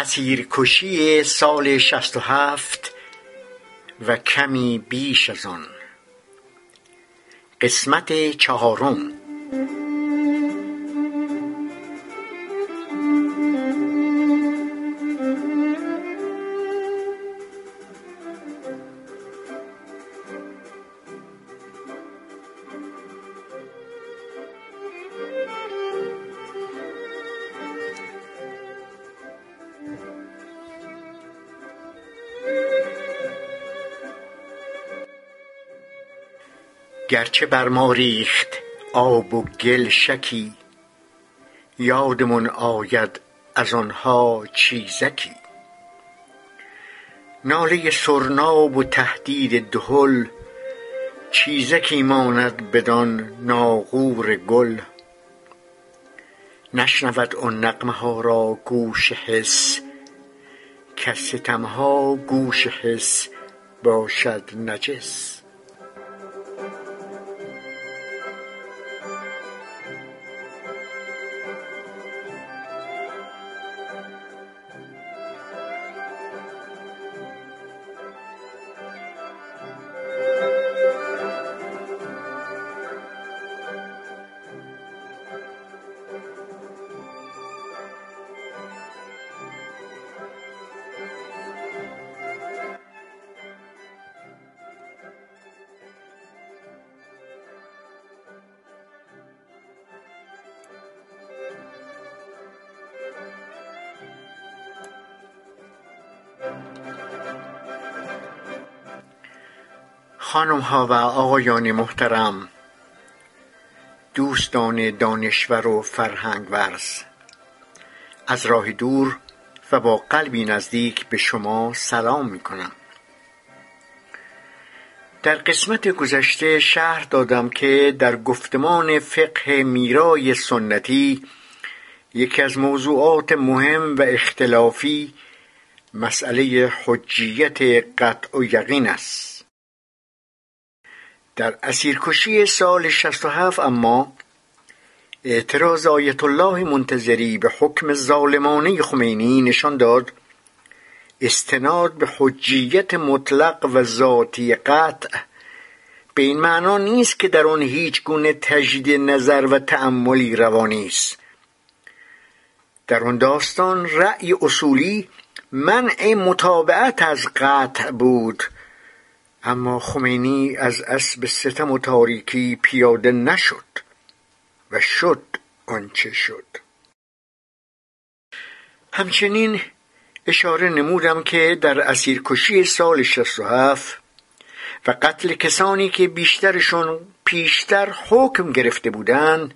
اسیرکشی سال شصت و هفت و کمی بیش از آن. قسمت چهارم. گرچه بر ما ریخت آب و گل شکی یادمان آید از آن ها چیزکی. ناله سرناب و تهدید دهل چیزکی ماند بدان ناقور گل. نشنود آن نغمه ها را گوش حس کز ستم ها گوش حس باشد نجس. خانم ها و آقایان محترم دوستان دانشور و فرهنگ ورز از راه دور و با قلبی نزدیک به شما سلام می کنم در قسمت گذشته شرح دادم که در گفتمان فقه میرای سنتی یکی از موضوعات مهم و اختلافی مسئله حجیت قطع و یقین است. در اسیرکشی سال شصت و هفت اما اعتراض آیت الله منتظری به حکم ظالمانه خمینی نشان داد استناد به حجیت مطلق و ذاتی قطع. به این معنا نیست که در آن هیچ گونه تجدید نظر و تأملی روا نیست در آن داستان رأی اصولی منع متابعت از قطع بود. اما خمینی از اسب ستم و تاریکی پیاده نشد و شد آنچه شد. همچنین اشاره نمودم که در اسیرکشی سال 67 و قتل کسانی که بیشترشون پیشتر حکم گرفته بودند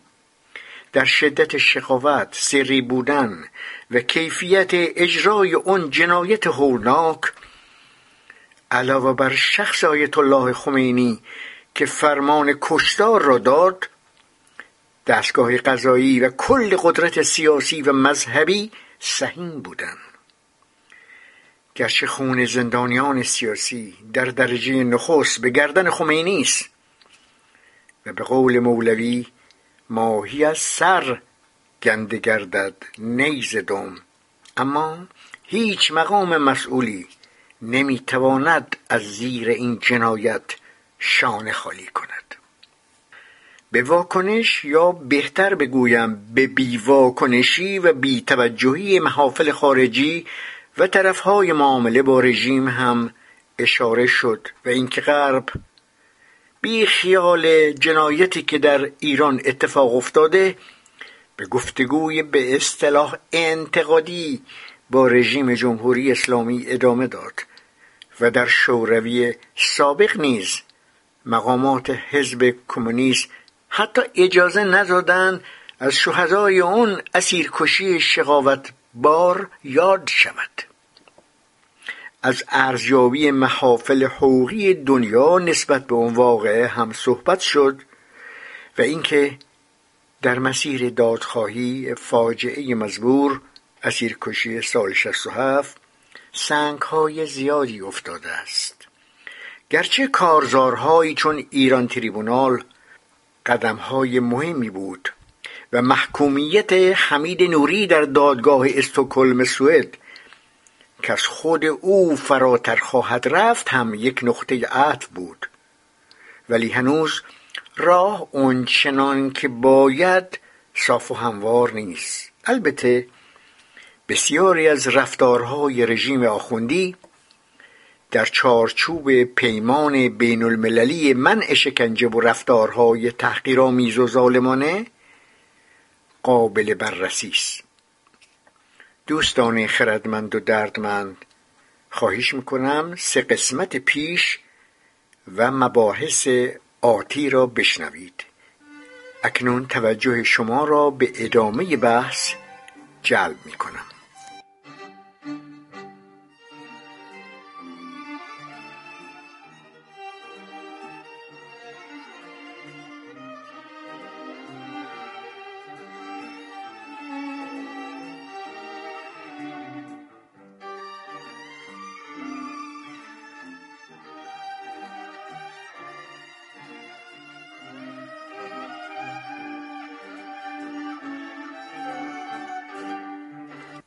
در شدت شقاوت سری بودن و کیفیت اجرای اون جنایت هولناک علاوه بر شخص آیت الله خمینی که فرمان کشتار را داد دستگاه قضایی و کل قدرت سیاسی و مذهبی سهیم بودند گرچه خون زندانیان سیاسی در درجه نخست به گردن خمینی است و به قول مولوی ماهی از سر گنده گردد نیز دم اما هیچ مقام مسئولی نمی‌تواند از زیر این جنایت شانه خالی کند. به واکنش یا بهتر بگویم به بیواکنشی و بیتوجهی محافل خارجی و طرفهای معامله با رژیم هم اشاره شد و اینکه غرب بی خیال جنایتی که در ایران اتفاق افتاده به گفتگوی به اصطلاح انتقادی با رژیم جمهوری اسلامی ادامه داد. و در شوروی سابق نیز مقامات حزب کمونیست حتی اجازه ندادند از شهدای اون اسیرکشی شقاوت بار یاد شود. از ارزیابی محافل حقوقی دنیا نسبت به اون واقعه هم صحبت شد و اینکه در مسیر دادخواهی فاجعه مزبور اسیرکشی سال 67 های زیادی افتاده است. گرچه کارزارهایی چون ایران تریبونال قدم های مهمی بود و محکومیت حمید نوری در دادگاه استکهلم سوئد که از خود او فراتر خواهد رفت هم یک نقطه عطف بود. ولی هنوز راه اونچنان که باید صاف و هموار نیست. البته بسیاری از رفتارهای رژیم آخوندی در چارچوب پیمان بین المللی منع شکنجه و رفتارهای تحقیرآمیز و ظالمانه قابل بررسی است. دوستان خردمند و دردمند خواهش می‌کنم سه قسمت پیش و مباحث آتی را بشنوید. اکنون توجه شما را به ادامه بحث جلب می‌کنم.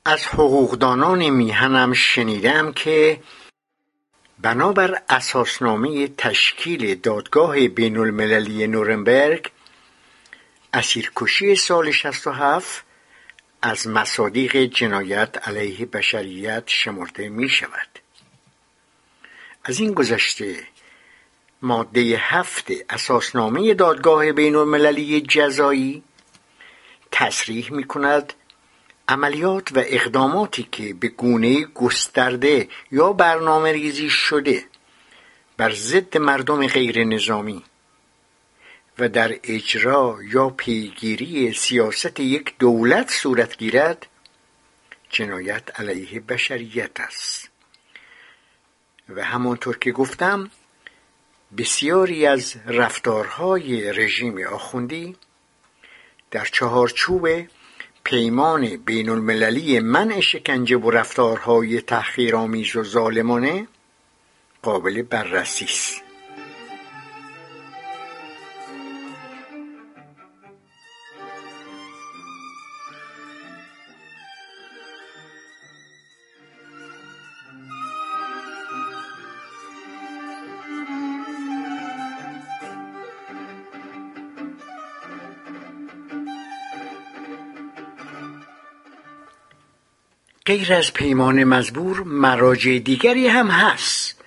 از حقوقدانان میهنم شنیدم که بنابر اساسنامه تشکیل دادگاه بین المللی نورنبرگ اسیرکشی سال 67 از مصادیق جنایت علیه بشریت شمرده می شود از این گذشته ماده هفت اساسنامه دادگاه بین المللی جزایی تصریح می کند عملیات و اقداماتی که به گونه گسترده یا برنامه ریزی شده بر ضد مردم غیر نظامی و در اجرا یا پیگیری سیاست یک دولت صورت گیرد جنایت علیه بشریت است. و همانطور که گفتم بسیاری از رفتارهای رژیم آخوندی در چهارچوب پیمان بین المللی منع شکنجه و رفتارهای تحقیرآمیز و ظالمانه قابل بررسی است. غیر از پیمان مزبور مراجع دیگری هم هست.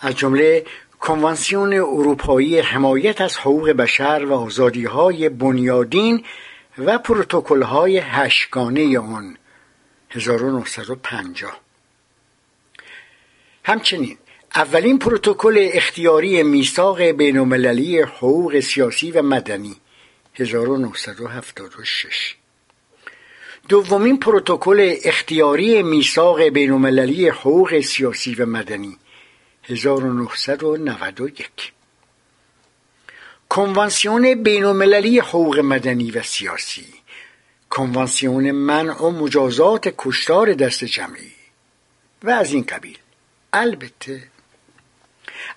از جمله کنوانسیون اروپایی حمایت از حقوق بشر و آزادی های بنیادین و پروتکل های هشگانه آن 1950 همچنین اولین پروتکل اختیاری میثاق بینالمللی حقوق سیاسی و مدنی 1976 دومین پروتکل اختیاری میثاق بینالمللی حقوق سیاسی و مدنی 1991 کنوانسیون بینالمللی حقوق مدنی و سیاسی کنوانسیون منع و مجازات کشتار دست جمعی. و از این قبیل البته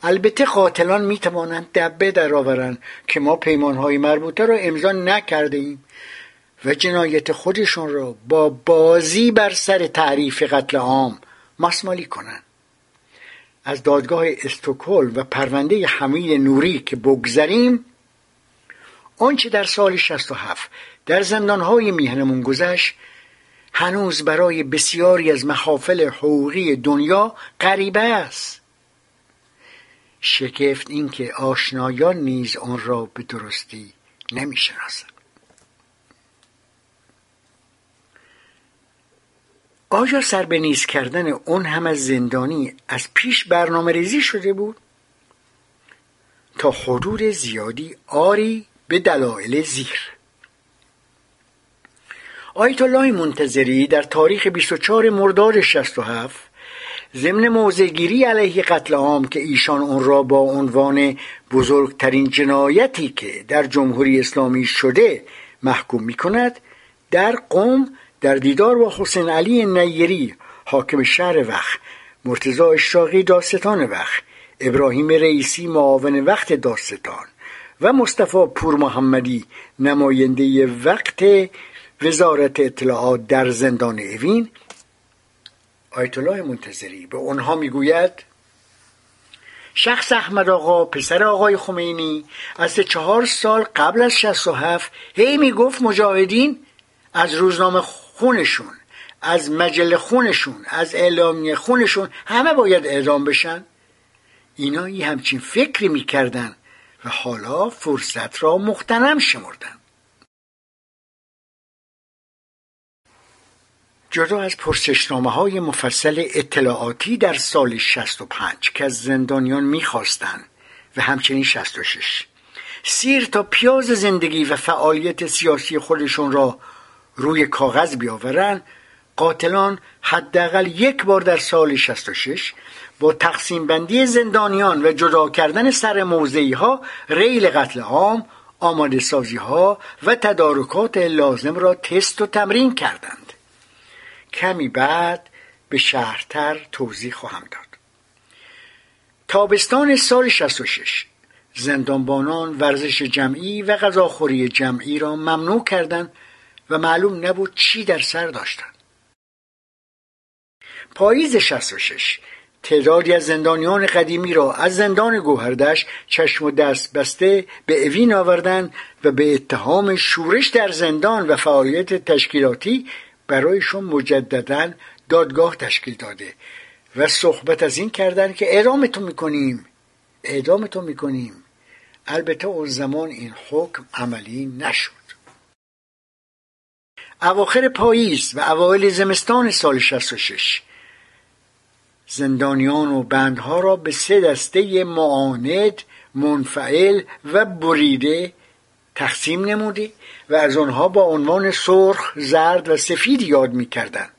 البته قاتلان می توانند دبه درآورند که ما پیمانهای مربوطه را امضا نکرده ایم و جنایت خودشون را با بازی بر سر تعریف قتل عام ماسمالی کنند از دادگاه استکهلم و پرونده حمید نوری که بگذریم آنچه در سال 67 در زندانهای میهنمون گذشت هنوز برای بسیاری از محافل حقوقی دنیا غریبه است. شگفت اینکه آشنایان نیز آن را به درستی نمی‌شناسند. آیا سر به نیز کردن اون هم از زندانی از پیش برنامه ریزی شده بود؟ تا حدود زیادی آری به دلایل زیر آیت الله منتظری در تاریخ 24 مرداد 67 ضمن موضعگیری علیه قتل عام که ایشان اون را با عنوان بزرگترین جنایتی که در جمهوری اسلامی شده محکوم می کند در قوم در دیدار با حسین علی نیری حاکم شهر وقت مرتزا اشراقی داستان وقت ابراهیم رئیسی معاون وقت داستان و مصطفی پور محمدی نماینده وقت وزارت اطلاعات در زندان اوین. آیت الله منتظری به آنها می‌گوید شخص احمد آقا پسر آقای خمینی از چهار سال قبل از 67 هی می‌گفت مجاهدین از روزنامه خونشون از مجله خونشون از اعلامیه خونشون همه باید اعدام بشن. اینا یه همچین فکری می‌کردن و حالا فرصت را مختنم شمردن. جدا از پرسشنامه های مفصل اطلاعاتی در سال 65 که از زندانیان می‌خواستند و همچنین 66 سیر تا پیاز زندگی و فعالیت سیاسی خودشون را روی کاغذ بیاورن قاتلان حداقل یک بار در سال 66 با تقسیم بندی زندانیان و جدا کردن سر موضعی ها ریل قتل عام آماده سازی ها و تدارکات لازم را تست و تمرین کردند. کمی بعد به شهرتر توضیح خواهم داد. تابستان سال 66 زندانبانان ورزش جمعی و غذاخوری جمعی را ممنوع کردند و معلوم نبود چی در سر داشتند پاییز 66 تعدادی از زندانیان قدیمی را از زندان گوهردش چشم و دست بسته به اوین آوردند و به اتهام شورش در زندان و فعالیت تشکیلاتی برایشون مجددا دادگاه تشکیل داده و صحبت از این کردن که اعدامتون می‌کنیم اعدامتون می‌کنیم. البته اون زمان این حکم عملی نشد. اواخر پاییز و اوایل زمستان سال 66 زندانیان و بندها را به سه دسته معاند منفعل و بریده تقسیم نموده و از آنها با عنوان سرخ، زرد و سفید یاد می‌کردند.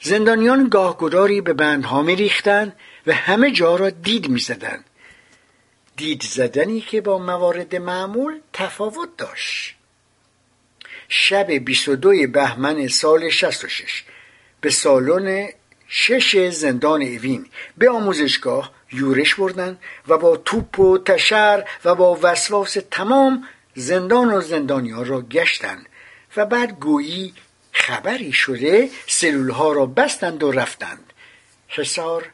زندانیان گاهگداری به بندها می ریختن و همه جا را دید می زدن. دید زدنی که با موارد معمول تفاوت داشت. شب 22 بهمن سال 66 به سالن شش زندان اوین. به آموزشگاه یورش بردن و با توپ و تشر و با وسواس تمام زندان و زندانیان را گشتند و بعد گویی خبری شده سلول ها را بستند و رفتند. حسار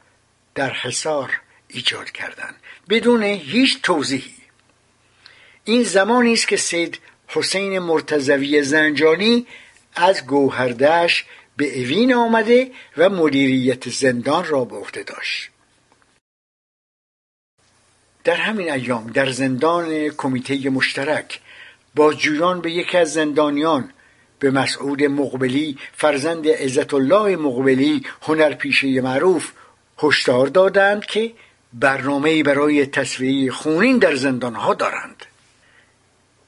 در حسار ایجاد کردند. بدون هیچ توضیحی. این زمانی است که سید حسین مرتزوی زنجانی از گوهردش به اوین آمده و مدیریت زندان را به عهده داشت. در همین ایام در زندان کمیته مشترک بازجویان به یکی از زندانیان به مسعود مقبلی فرزند عزت الله مقبلی هنرپیشه معروف هشدار دادند که برنامه برای تصویه خونین در زندانها دارند.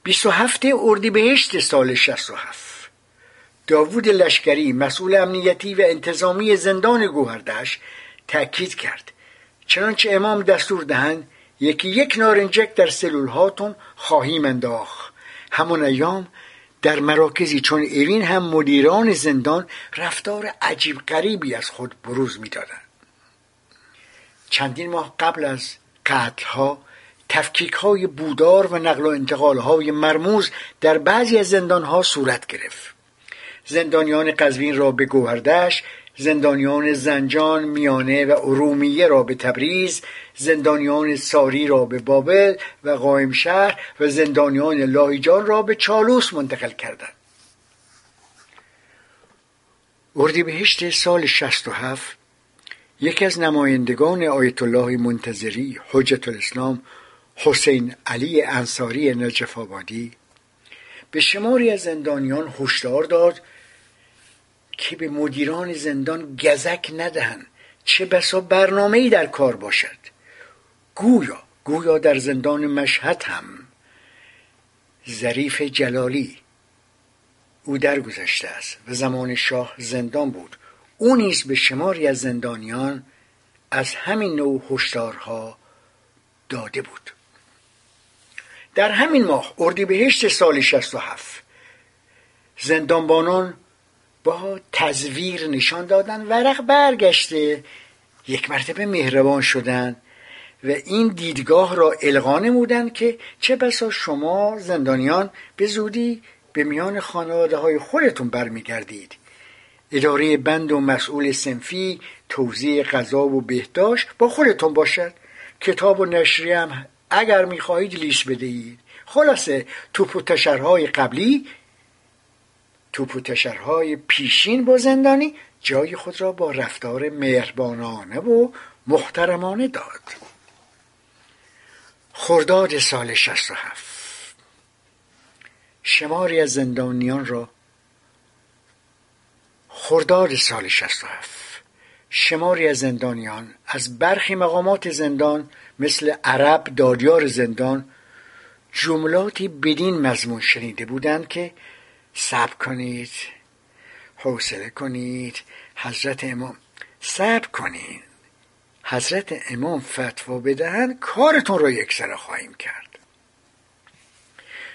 27 اردیبهشت سال 67 داوود لشکری مسئول امنیتی و انتظامی زندان گوهردش تأکید کرد. چنانچه امام دستور دهند یکی یک نارنجک در سلول هاتون خواهیم انداخت. همون ایام در مراکزی چون اوین هم مدیران زندان رفتار عجیب غریبی از خود بروز می‌دادند. چندین ماه قبل از قتلها تفکیک های بودار و نقل و انتقال های مرموز در بعضی از زندان ها صورت گرفت. زندانیان قزوین را به گوهردش زندانیان زنجان میانه و ارومیه را به تبریز زندانیان ساری را به بابل و قائم شهر و زندانیان لاهیجان را به چالوس منتقل کردند. اردیبهشت سال 67 یکی از نمایندگان آیت الله منتظری حجت الاسلام حسین علی انصاری نجف آبادی به شماری از زندانیان هشدار داد که به مدیران زندان گزک ندهند. چه بسا برنامه در کار باشد. گویا گویا در زندان مشهد هم ظریف جلالی او درگذشته است و زمان شاه زندان بود. او نیز به شماری از زندانیان از همین نوع هشدارها داده بود. در همین ماه اردیبهشت سال 67 زندانبانان با تزویر نشان دادن ورق برگشته یک مرتبه مهربان شدن و این دیدگاه را القا نمودند که چه بسا شما زندانیان به زودی به میان خانواده های خودتون برمیگردید. اداره بند و مسئول سنفی توزیع غذا و بهداشت با خودتون باشد. کتاب و نشری هم اگر می‌خواهید لیست بدهید. خلاصه توپ و تشرهای قبلی توپ و تشرهای پیشین با زندانی جای خود را با رفتار مهربانانه و محترمانه داد. خرداد سال 67 شماری از زندانیان را خرداد سال 67 شماری از زندانیان از برخی مقامات زندان مثل عرب دادیار زندان جملاتی بدین مضمون شنیده بودند که صبر کنید حوصله کنید حضرت امام صبر کنید حضرت امام فتوا بدهند کارتون را یکسره خواهیم کرد.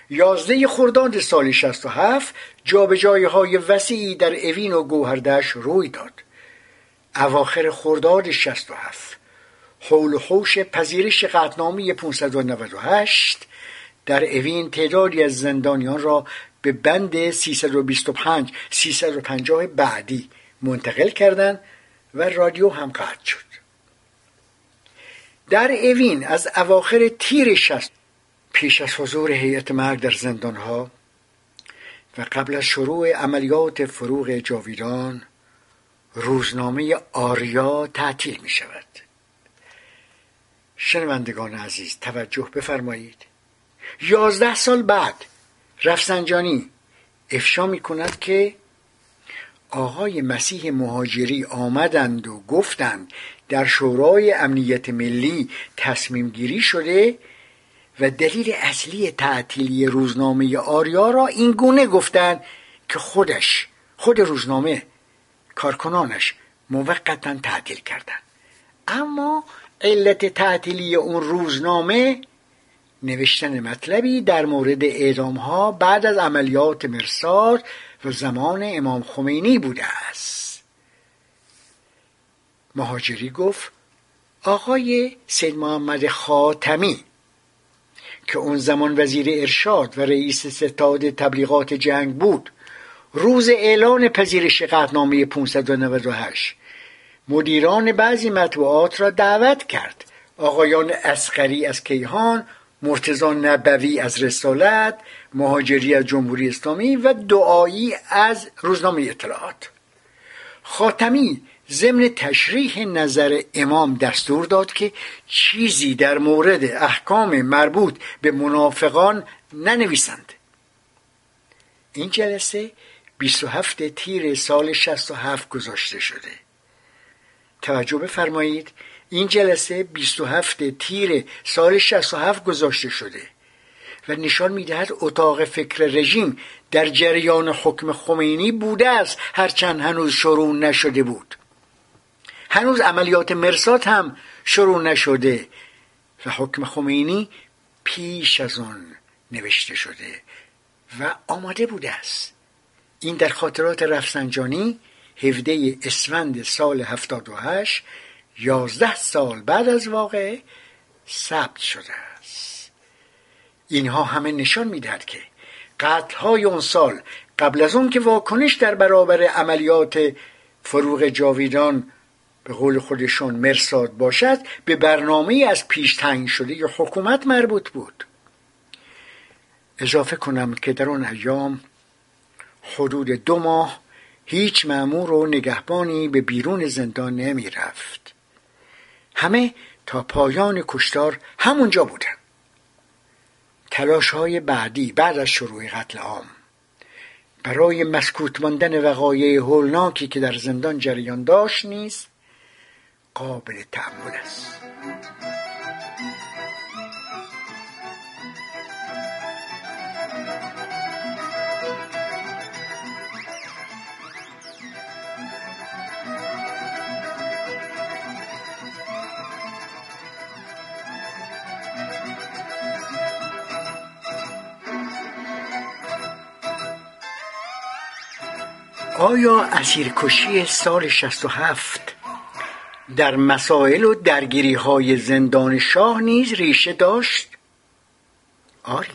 یازده خرداد سال 67 جابجایی های وسیعی در اوین و گوهردش روی داد. اواخر خرداد 67 حول و حوش پذیرش قطنامی 598 در اوین تعدادی از زندانیان را به بند 325 350 بعدی منتقل کردند و رادیو هم قطع شد. در اوین از اواخر تیر شست پیش از حضور هیئت مرگ در زندانها و قبل از شروع عملیات فروغ جاویدان روزنامه آریا تعطیل می شود شنوندگان عزیز توجه بفرمایید. یازده سال بعد رفسنجانی افشا می کند که آقای مسیح مهاجری آمدند و گفتند در شورای امنیت ملی تصمیم گیری شده و دلیل اصلی تعطیلی روزنامه آریا را این گونه گفتند که خودش خود روزنامه کارکنانش موقتا تعطیل کردند اما علت تعطیلی اون روزنامه نوشتن مطلبی در مورد اعدام ها بعد از عملیات مرساد و زمان امام خمینی بوده است. مهاجری گفت آقای سید محمد خاتمی که اون زمان وزیر ارشاد و رئیس ستاد تبلیغات جنگ بود روز اعلان پذیرش قطنامه 598 مدیران بعضی مطبوعات را دعوت کرد. آقایان اسقری از کیهان مرتزا نبوی از رسالت مهاجری از جمهوری اسلامی و دعایی از روزنامه اطلاعات. خاتمی ضمن تشریح نظر امام دستور داد که چیزی در مورد احکام مربوط به منافقان ننویسند. این جلسه 27 تیر سال 67 گذاشته شده. توجه بفرمایید این جلسه 27 تیر سال 67 گذاشته شده و نشان می‌دهد اتاق فکر رژیم در جریان حکم خمینی بوده است هرچند هنوز شروع نشده بود. هنوز عملیات مرسات هم شروع نشده و حکم خمینی پیش از آن نوشته شده و آماده بوده است. این در خاطرات رفسنجانی 17 اسفند سال 78 یازده سال بعد از واقع ثبت شده است. اینها همه نشان می‌دهد که قتل های اون سال قبل از اون که واکنش در برابر عملیات فروغ جاویدان به قول خودشون مرساد باشد به برنامه از پیش تعیین شده یا حکومت مربوط بود. اضافه کنم که در آن ایام حدود دو ماه هیچ معمور و نگهبانی به بیرون زندان نمی رفت همه تا پایان کشتار همونجا بودن. تلاش های بعدی بعد از شروع قتل عام. برای مسکوت ماندن وقایع هولناکی که در زندان جریان داشت نیست قابل تأمل است. آیا اسیرکشی سال 67 در مسائل و درگیری های زندان شاه نیز ریشه داشت؟ آری.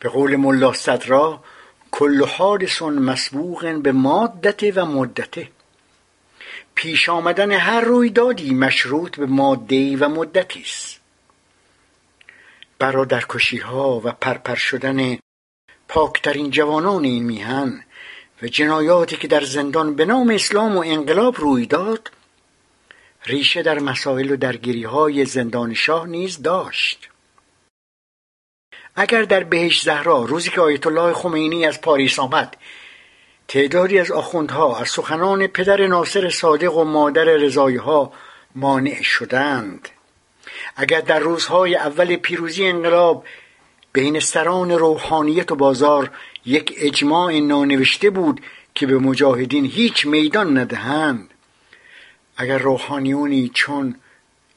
به قول ملا صدرا کل حادث مسبوق به مادته و مدته. پیش آمدن هر رویدادی مشروط به ماده و مدتی است. برادرکشی ها و پرپر شدن پاکترین جوانان این میهن و جنایاتی که در زندان به نام اسلام و انقلاب روی داد ریشه در مسائل و درگیری های زندان شاه نیز داشت. اگر در بهش زهرا روزی که آیت الله خمینی از پاریس آمد تعدادی از آخوندها از سخنان پدر ناصر صادق و مادر رضایی ها مانع شدند. اگر در روزهای اول پیروزی انقلاب بین سران روحانیت و بازار یک اجماع نانوشته بود که به مجاهدین هیچ میدان ندهند. اگر روحانیونی چون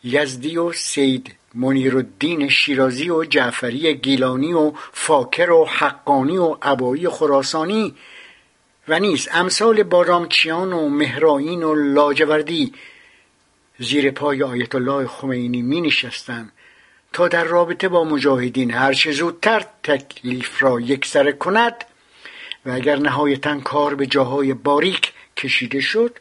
یزدی و سید منیر الدین شیرازی و جعفری گیلانی و فاکر و حقانی و عبایی خراسانی و نیز امثال بارامچیان و مهرائین و لاجوردی زیر پای آیت الله خمینی می نشستن تا در رابطه با مجاهدین هرچه زودتر تکلیف را یکسره کند و اگر نهایتا کار به جاهای باریک کشیده شد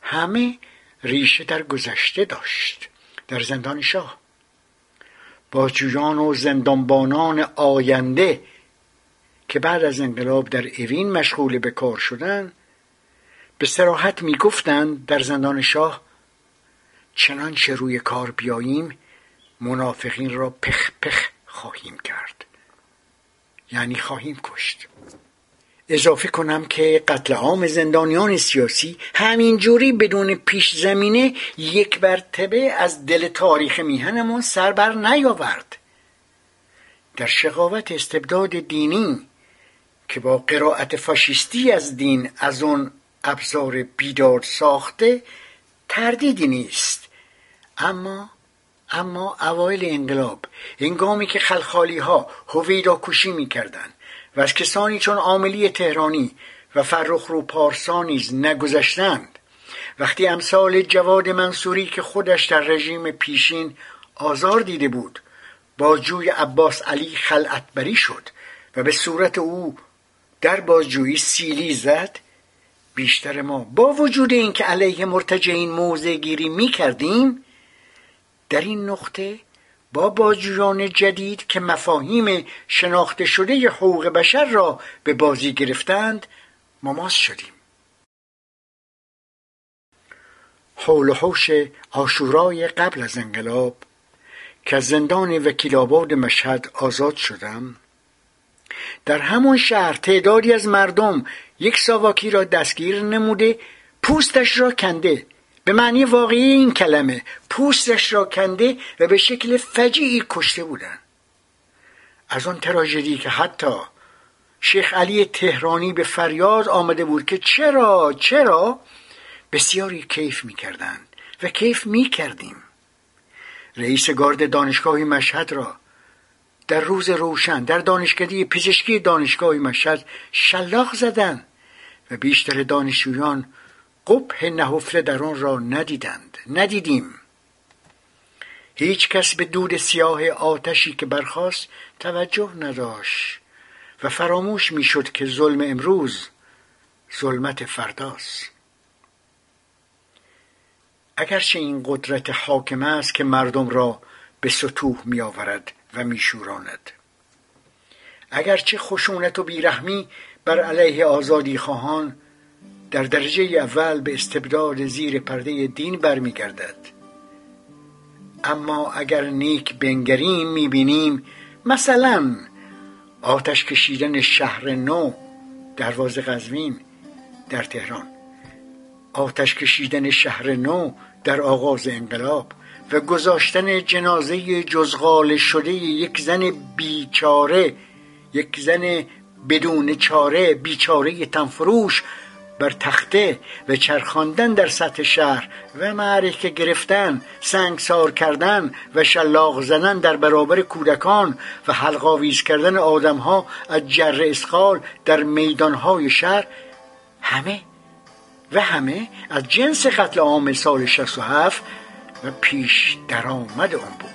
همه ریشه در گذشته داشت. در زندان شاه بازجویان و زندانبانان آینده که بعد از انقلاب در اوین مشغول به کار شدن به سراحت می‌گفتند در زندان شاه چنانچه روی کار بیاییم منافقین را پخ پخ خواهیم کرد. یعنی خواهیم کشت. اضافه کنم که قتل عام زندانیان سیاسی همینجوری بدون پیش زمینه یک برتبه از دل تاریخ میهنمان سر بر نیاورد. در شقاوت استبداد دینی که با قرائت فاشیستی از دین از اون ابزار بیدار ساخته تردیدی نیست. اما اما اوایل انقلاب هنگامی که خلخالی ها هویدا کشی می‌کردند و از کسانی چون عاملی تهرانی و فرخ رو پارسا نیز نگذشتند وقتی امثال جواد منصوری که خودش در رژیم پیشین آزار دیده بود با جوی عباس علی خلعتبری شد و به صورت او در بازجویی سیلی زد بیشتر ما با وجود اینکه علیه مرتجعین موضع گیری می کردیم در این نقطه با بازجویان جدید که مفاهیم شناخته شده حقوق بشر را به بازی گرفتند مماس شدیم. حول و حوش آشورای قبل از انقلاب که از زندان وکیل آباد مشهد آزاد شدم در همان شهر تعدادی از مردم یک ساواکی را دستگیر نموده پوستش را کنده به معنی واقعی این کلمه. پوستش را کنده و به شکل فجیعی کشته بودند از آن تراژدی که حتی شیخ علی تهرانی به فریاد آمده بود که چرا چرا؟ بسیاری کیف می‌کردند و کیف می‌کردیم. رئیس گارد دانشگاه مشهد را در روز روشن در دانشکده پزشکی دانشگاه مشهد شلاق زدند و بیشتر دانشجویان قبح نهفته در آن را ندیدند. ندیدیم. هیچ کس به دود سیاه آتشی که برخاست توجه نداشت و فراموش می‌شد که ظلم امروز ظلمت فرداست. اگرچه این قدرت حاکم است که مردم را به سطوح می آورد و می شوراند اگرچه خشونت و بیرحمی بر علیه آزادی خواهان در درجه اول به استبداد زیر پرده دین برمیگردد. اما اگر نیک بنگریم می‌بینیم مثلا آتش کشیدن شهر نو دروازه قزوین در تهران آتش کشیدن شهر نو در آغاز انقلاب و گذاشتن جنازه جزغال شده یک زن بیچاره یک زن بدون چاره بیچاره تنفروش بر تخته و چرخاندن در سطح شهر و معرکه گرفتن سنگسار کردن و شلاق زدن در برابر کودکان و حلقاویز کردن آدمها از جر اسقال در میدانهای شهر همه و همه از جنس قتل عام سال 67 و پیش درآمد آن بود.